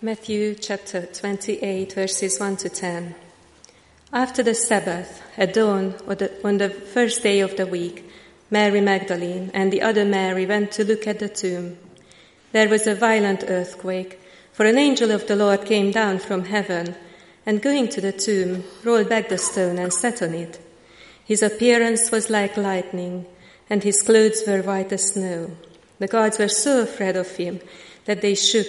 Matthew chapter 28, verses 1 to 10. After the Sabbath, at dawn on the first day of the week, Mary Magdalene and the other Mary went to look at the tomb. There was a violent earthquake, for an angel of the Lord came down from heaven and going to the tomb, rolled back the stone and sat on it. His appearance was like lightning, and his clothes were white as snow. The guards were so afraid of him that they shook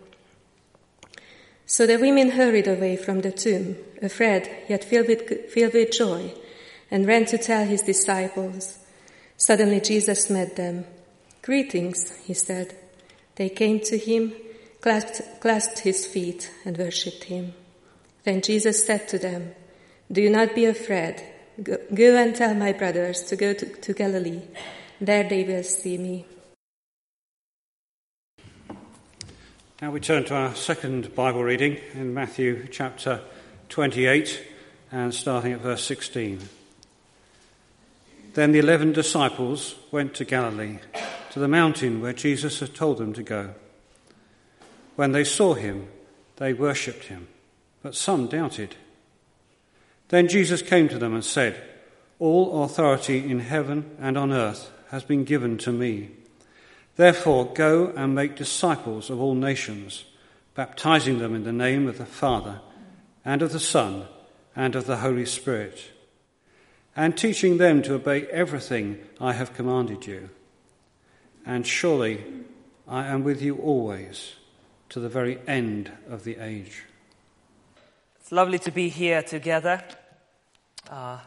So the women hurried away from the tomb, afraid yet filled with, filled with joy, and ran to tell his disciples. Suddenly Jesus met them. Greetings, he said. They came to him, clasped, clasped his feet, and worshipped him. Then Jesus said to them, Do not be afraid. Go, go and tell my brothers to go to, to Galilee. There they will see me. Now we turn to our second Bible reading in Matthew chapter 28 and starting at verse 16. Then the eleven disciples went to Galilee, to the mountain where Jesus had told them to go. When they saw him, they worshipped him, but some doubted. Then Jesus came to them and said, All authority in heaven and on earth has been given to me. Therefore, go and make disciples of all nations, baptizing them in the name of the Father, and of the Son, and of the Holy Spirit, and teaching them to obey everything I have commanded you. And surely I am with you always, to the very end of the age. It's lovely to be here together. Uh,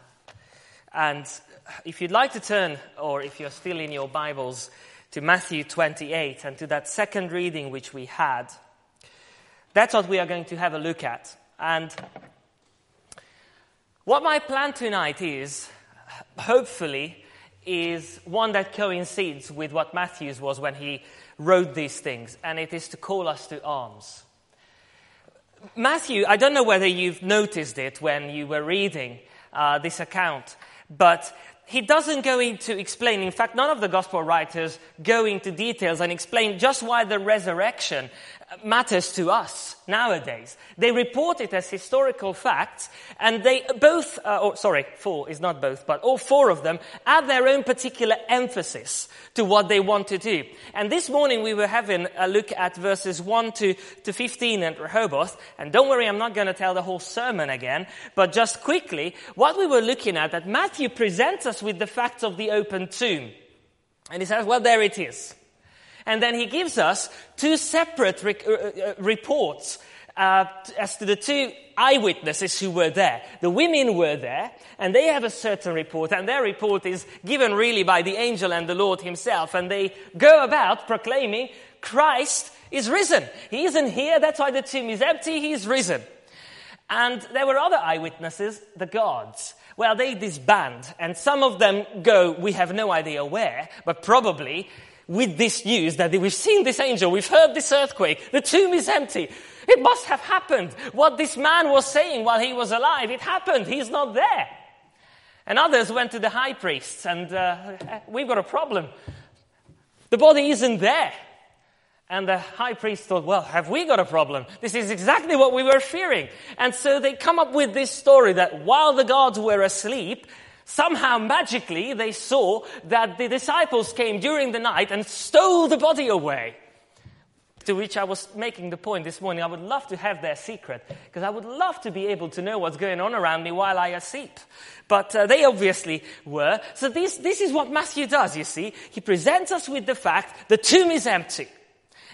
and if you'd like to turn, or if you're still in your Bibles, to Matthew 28 and to that second reading which we had. That's what we are going to have a look at. And what my plan tonight is, hopefully, is one that coincides with what Matthew's was when he wrote these things, and it is to call us to arms. Matthew, I don't know whether you've noticed it when you were reading uh, this account, but he doesn't go into explain. In fact, none of the gospel writers go into details and explain just why the resurrection matters to us nowadays. They report it as historical facts, and they both, uh, or sorry, four is not both, but all four of them add their own particular emphasis to what they want to do. And this morning we were having a look at verses 1 to, to 15 in Rehoboth, and don't worry, I'm not going to tell the whole sermon again, but just quickly, what we were looking at, that Matthew presents us with the facts of the open tomb. And he says, well, there it is. And then he gives us two separate re- uh, uh, reports uh, as to the two eyewitnesses who were there. The women were there, and they have a certain report, and their report is given really by the angel and the Lord himself, and they go about proclaiming Christ is risen. He isn't here, that's why the tomb is empty, he's risen. And there were other eyewitnesses, the guards. Well, they disband, and some of them go, we have no idea where, but probably with this news that we've seen this angel, we've heard this earthquake, the tomb is empty. It must have happened. What this man was saying while he was alive, it happened. He's not there. And others went to the high priests and uh, we've got a problem. The body isn't there. And the high priest thought, well, have we got a problem? This is exactly what we were fearing. And so they come up with this story that while the gods were asleep, Somehow, magically, they saw that the disciples came during the night and stole the body away. To which I was making the point this morning, I would love to have their secret, because I would love to be able to know what's going on around me while I sleep. But uh, they obviously were. So this, this is what Matthew does, you see. He presents us with the fact the tomb is empty.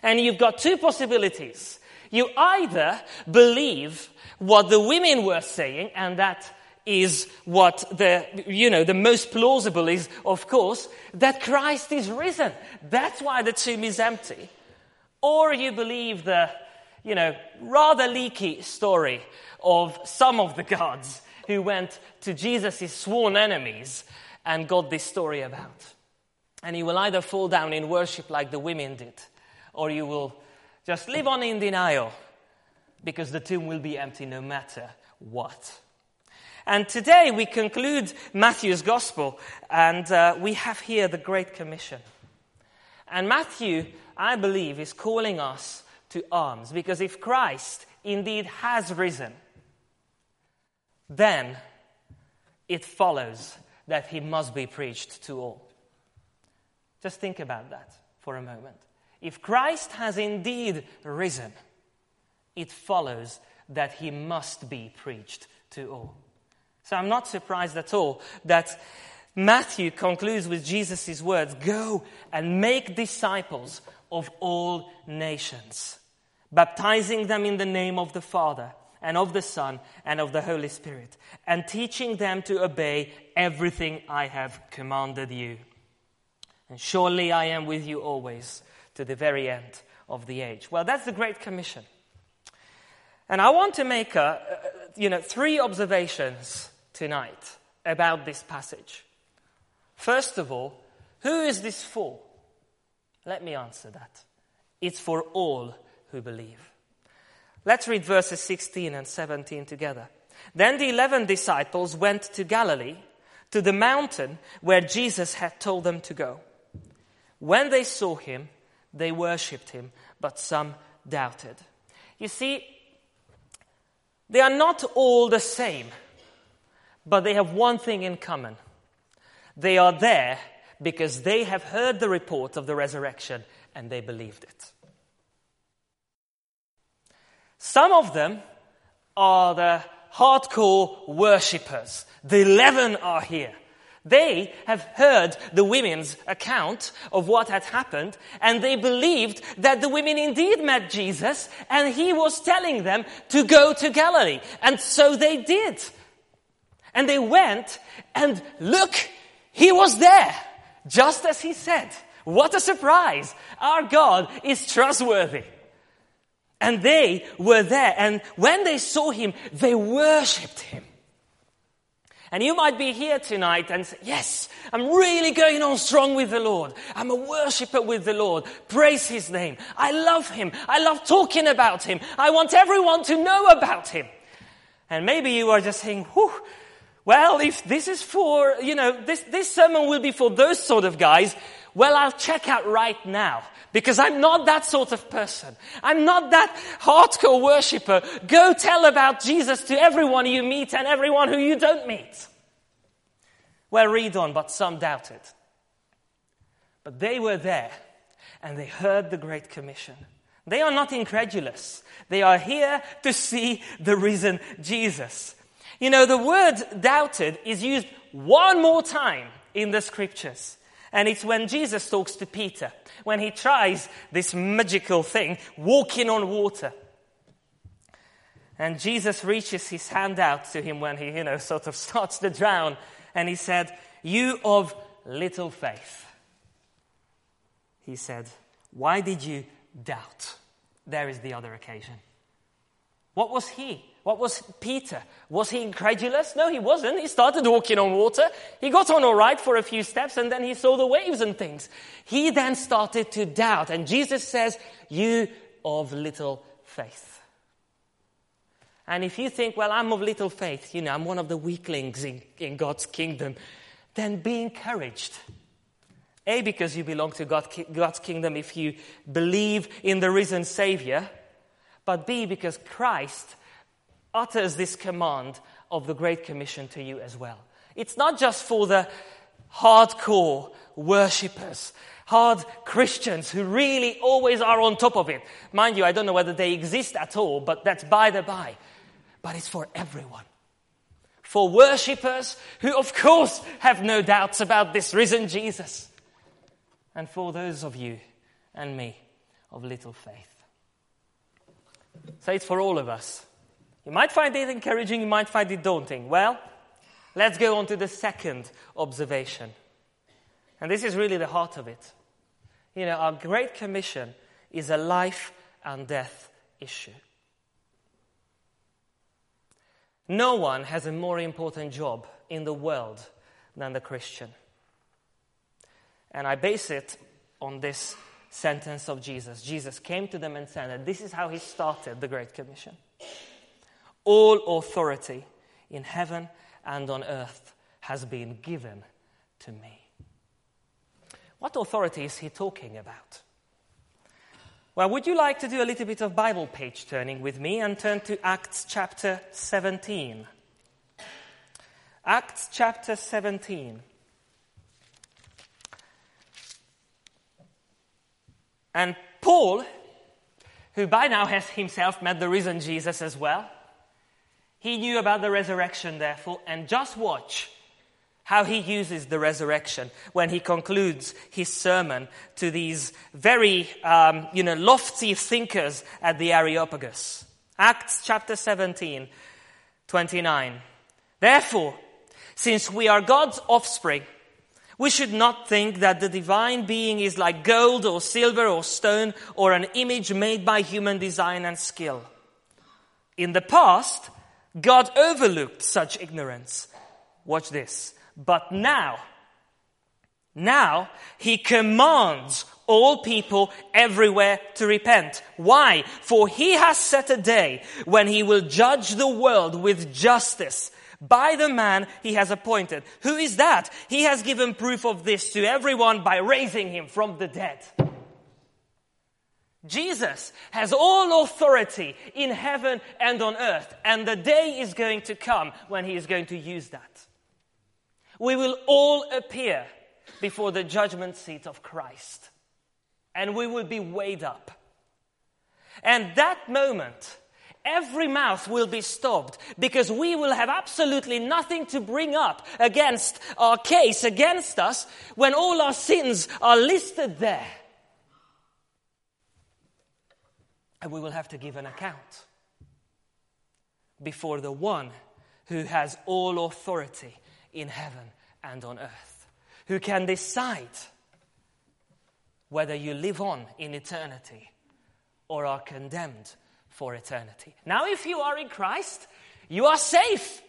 And you've got two possibilities. You either believe what the women were saying, and that is what the, you know, the most plausible is, of course, that Christ is risen. That's why the tomb is empty. Or you believe the, you know, rather leaky story of some of the gods who went to Jesus' sworn enemies and got this story about. And you will either fall down in worship like the women did, or you will just live on in denial because the tomb will be empty no matter what. And today we conclude Matthew's gospel, and uh, we have here the Great Commission. And Matthew, I believe, is calling us to arms because if Christ indeed has risen, then it follows that he must be preached to all. Just think about that for a moment. If Christ has indeed risen, it follows that he must be preached to all. So I'm not surprised at all that Matthew concludes with Jesus' words Go and make disciples of all nations, baptizing them in the name of the Father and of the Son and of the Holy Spirit, and teaching them to obey everything I have commanded you. And surely I am with you always to the very end of the age. Well, that's the Great Commission. And I want to make a, you know, three observations tonight about this passage. First of all, who is this for? Let me answer that. It's for all who believe. Let's read verses 16 and 17 together. Then the eleven disciples went to Galilee, to the mountain where Jesus had told them to go. When they saw him, they worshipped him, but some doubted. You see, they are not all the same, but they have one thing in common. They are there because they have heard the report of the resurrection and they believed it. Some of them are the hardcore worshippers. The eleven are here. They have heard the women's account of what had happened, and they believed that the women indeed met Jesus, and he was telling them to go to Galilee. And so they did. And they went, and look, he was there, just as he said. What a surprise! Our God is trustworthy. And they were there, and when they saw him, they worshipped him. And you might be here tonight and say, Yes, I'm really going on strong with the Lord. I'm a worshiper with the Lord. Praise His name. I love Him. I love talking about Him. I want everyone to know about Him. And maybe you are just saying, Whew, well, if this is for, you know, this, this sermon will be for those sort of guys, well, I'll check out right now. Because I'm not that sort of person. I'm not that hardcore worshiper. Go tell about Jesus to everyone you meet and everyone who you don't meet. Well, read on, but some doubted. But they were there and they heard the Great Commission. They are not incredulous. They are here to see the risen Jesus. You know, the word doubted is used one more time in the scriptures. And it's when Jesus talks to Peter, when he tries this magical thing, walking on water. And Jesus reaches his hand out to him when he, you know, sort of starts to drown. And he said, You of little faith. He said, Why did you doubt? There is the other occasion. What was he? What was Peter? Was he incredulous? No, he wasn't. He started walking on water. He got on all right for a few steps and then he saw the waves and things. He then started to doubt. And Jesus says, You of little faith. And if you think, well, I'm of little faith, you know, I'm one of the weaklings in, in God's kingdom, then be encouraged. A, because you belong to God, God's kingdom if you believe in the risen Savior, but B, because Christ utters this command of the Great Commission to you as well. It's not just for the hardcore worshippers, hard Christians who really always are on top of it. Mind you, I don't know whether they exist at all, but that's by the by. But it's for everyone. For worshippers who, of course, have no doubts about this risen Jesus. And for those of you and me of little faith. So it's for all of us. You might find it encouraging, you might find it daunting. Well, let's go on to the second observation. And this is really the heart of it. You know, our Great Commission is a life and death issue. No one has a more important job in the world than the Christian. And I base it on this sentence of Jesus. Jesus came to them and said that this is how he started the Great Commission. All authority in heaven and on earth has been given to me. What authority is he talking about? Well, would you like to do a little bit of Bible page turning with me and turn to Acts chapter 17? Acts chapter 17. And Paul, who by now has himself met the risen Jesus as well, he knew about the resurrection, therefore, and just watch how he uses the resurrection when he concludes his sermon to these very, um, you know, lofty thinkers at the Areopagus. Acts chapter 17, 29. Therefore, since we are God's offspring, we should not think that the divine being is like gold or silver or stone or an image made by human design and skill. In the past, God overlooked such ignorance. Watch this. But now, now he commands all people everywhere to repent. Why? For he has set a day when he will judge the world with justice by the man he has appointed. Who is that? He has given proof of this to everyone by raising him from the dead. Jesus has all authority in heaven and on earth, and the day is going to come when he is going to use that we will all appear before the judgment seat of Christ. And we will be weighed up. And that moment, every mouth will be stopped because we will have absolutely nothing to bring up against our case, against us, when all our sins are listed there. And we will have to give an account before the one who has all authority in heaven and on earth, who can decide whether you live on in eternity or are condemned for eternity. Now, if you are in Christ, you are safe.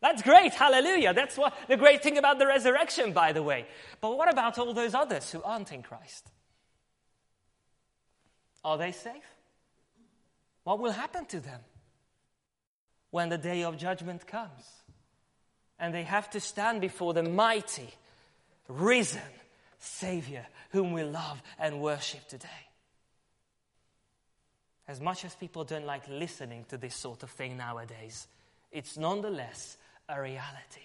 That's great. Hallelujah. That's what the great thing about the resurrection, by the way. But what about all those others who aren't in Christ? Are they safe? What will happen to them when the day of judgment comes? and they have to stand before the mighty, risen Savior whom we love and worship today. As much as people don't like listening to this sort of thing nowadays, it's nonetheless a reality.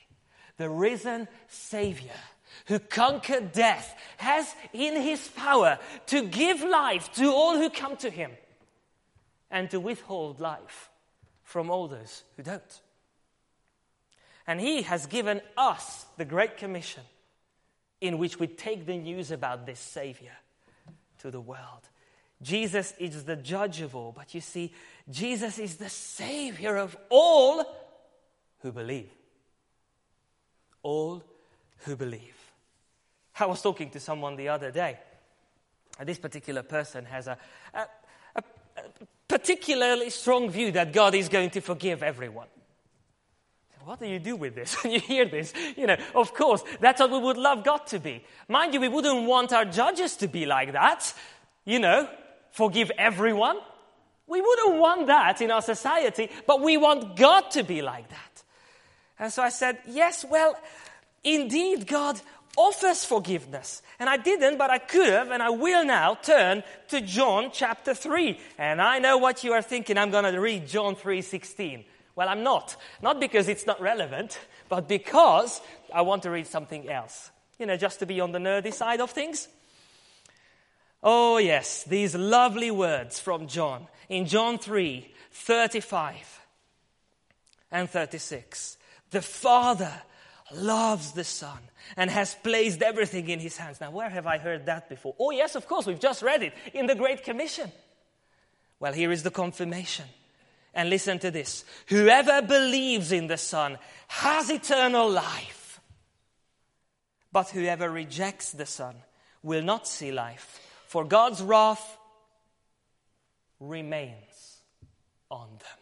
The risen Savior who conquered death has in his power to give life to all who come to him and to withhold life from all those who don't. And He has given us the Great Commission in which we take the news about this Savior to the world. Jesus is the judge of all, but you see, Jesus is the Savior of all who believe. All who believe. I was talking to someone the other day. This particular person has a, a particularly strong view that God is going to forgive everyone what do you do with this? When you hear this, you know, of course, that's what we would love God to be. Mind you, we wouldn't want our judges to be like that, you know, forgive everyone. We wouldn't want that in our society, but we want God to be like that. And so I said, yes, well, indeed, God offers forgiveness. And I didn't, but I could have, and I will now turn to John chapter 3. And I know what you are thinking. I'm going to read John 3 16. Well, I'm not. Not because it's not relevant, but because I want to read something else. You know, just to be on the nerdy side of things. Oh, yes, these lovely words from John in John 3 35 and 36. The Father loves the Son and has placed everything in his hands. Now, where have I heard that before? Oh, yes, of course, we've just read it in the Great Commission. Well, here is the confirmation. And listen to this whoever believes in the Son has eternal life. But whoever rejects the Son will not see life, for God's wrath remains on them.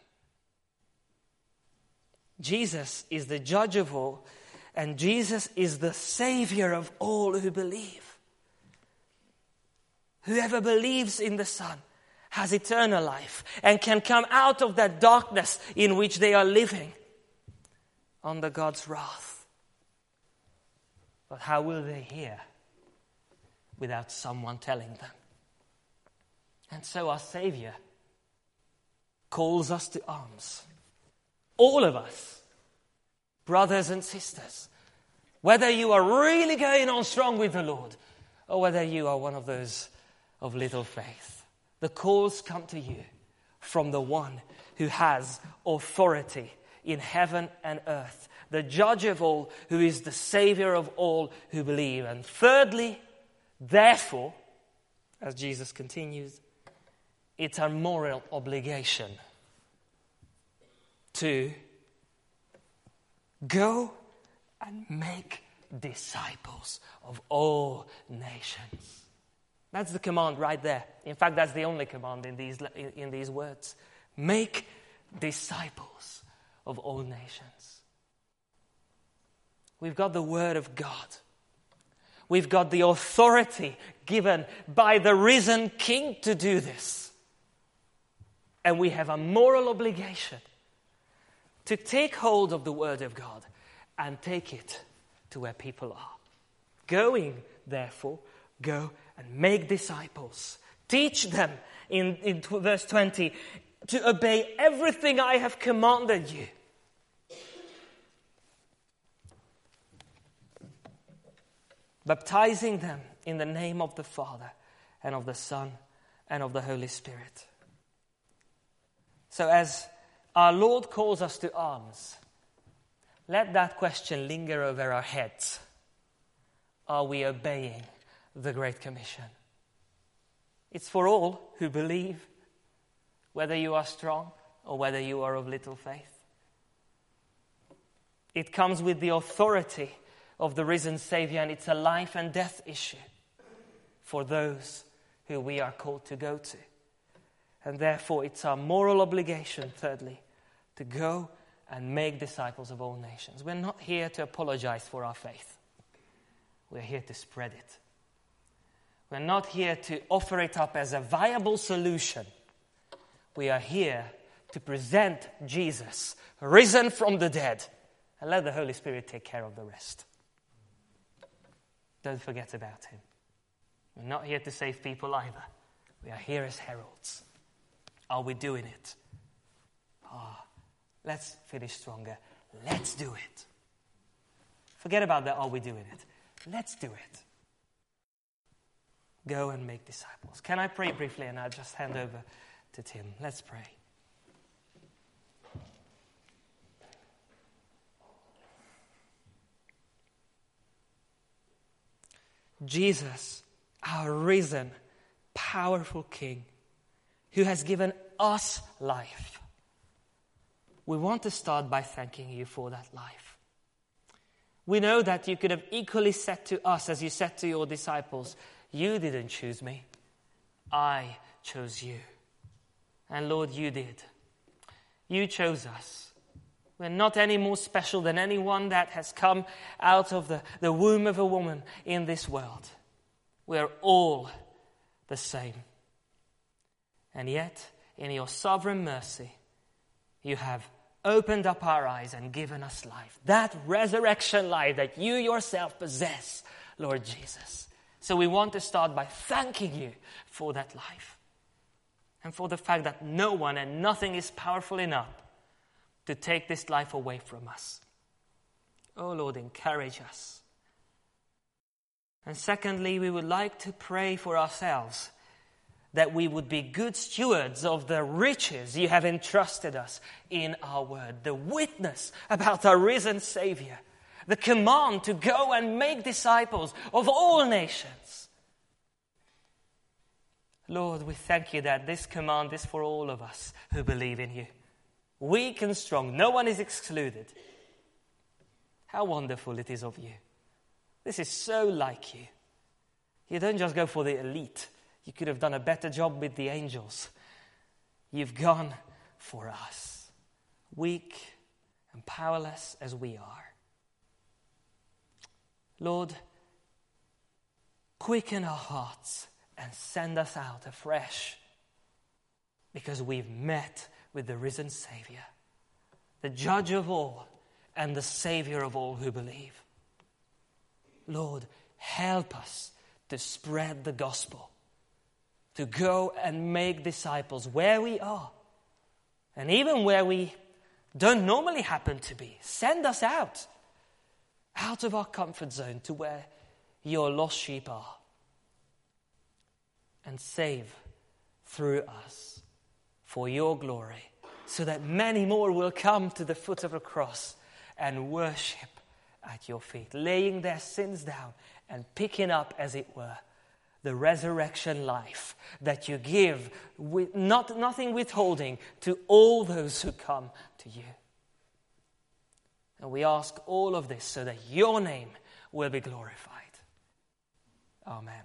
Jesus is the judge of all, and Jesus is the savior of all who believe. Whoever believes in the Son has eternal life and can come out of that darkness in which they are living under God's wrath. But how will they hear without someone telling them? And so our Savior calls us to arms. All of us, brothers and sisters, whether you are really going on strong with the Lord or whether you are one of those of little faith, the calls come to you from the one who has authority in heaven and earth, the judge of all, who is the savior of all who believe. And thirdly, therefore, as Jesus continues, it's our moral obligation to go and make disciples of all nations. That's the command right there. In fact, that's the only command in these, in these words. Make disciples of all nations. We've got the Word of God. We've got the authority given by the risen King to do this. And we have a moral obligation to take hold of the Word of God and take it to where people are. Going, therefore, go and make disciples. Teach them, in, in verse 20, to obey everything I have commanded you. Baptizing them in the name of the Father and of the Son and of the Holy Spirit. So, as our Lord calls us to arms, let that question linger over our heads. Are we obeying the Great Commission? It's for all who believe, whether you are strong or whether you are of little faith. It comes with the authority of the risen Savior, and it's a life and death issue for those who we are called to go to. And therefore, it's our moral obligation, thirdly, to go and make disciples of all nations. We're not here to apologize for our faith, we're here to spread it. We're not here to offer it up as a viable solution. We are here to present Jesus, risen from the dead, and let the Holy Spirit take care of the rest. Don't forget about him. We're not here to save people either. We are here as heralds. Are we doing it? Ah, oh, let's finish stronger. Let's do it. Forget about that. are we doing it? Let's do it. Go and make disciples. Can I pray briefly and I'll just hand over to Tim? Let's pray. Jesus, our risen, powerful King, who has given us life. We want to start by thanking you for that life. We know that you could have equally said to us, as you said to your disciples, You didn't choose me, I chose you. And Lord, you did. You chose us. We're not any more special than anyone that has come out of the, the womb of a woman in this world. We're all the same. And yet, in your sovereign mercy, you have opened up our eyes and given us life. That resurrection life that you yourself possess, Lord Jesus. So we want to start by thanking you for that life and for the fact that no one and nothing is powerful enough to take this life away from us. Oh Lord, encourage us. And secondly, we would like to pray for ourselves that we would be good stewards of the riches you have entrusted us in our word, the witness about our risen Savior, the command to go and make disciples of all nations. Lord, we thank you that this command is for all of us who believe in you. Weak and strong, no one is excluded. How wonderful it is of you. This is so like you. You don't just go for the elite, you could have done a better job with the angels. You've gone for us, weak and powerless as we are. Lord, quicken our hearts and send us out afresh because we've met with the risen Savior, the judge of all and the Savior of all who believe. Lord, help us to spread the gospel, to go and make disciples where we are, and even where we don't normally happen to be. Send us out, out of our comfort zone to where your lost sheep are, and save through us for your glory, so that many more will come to the foot of the cross and worship at your feet, laying their sins down and picking up, as it were, the resurrection life that you give, with not, nothing withholding, to all those who come to you. And we ask all of this so that your name will be glorified. Amen.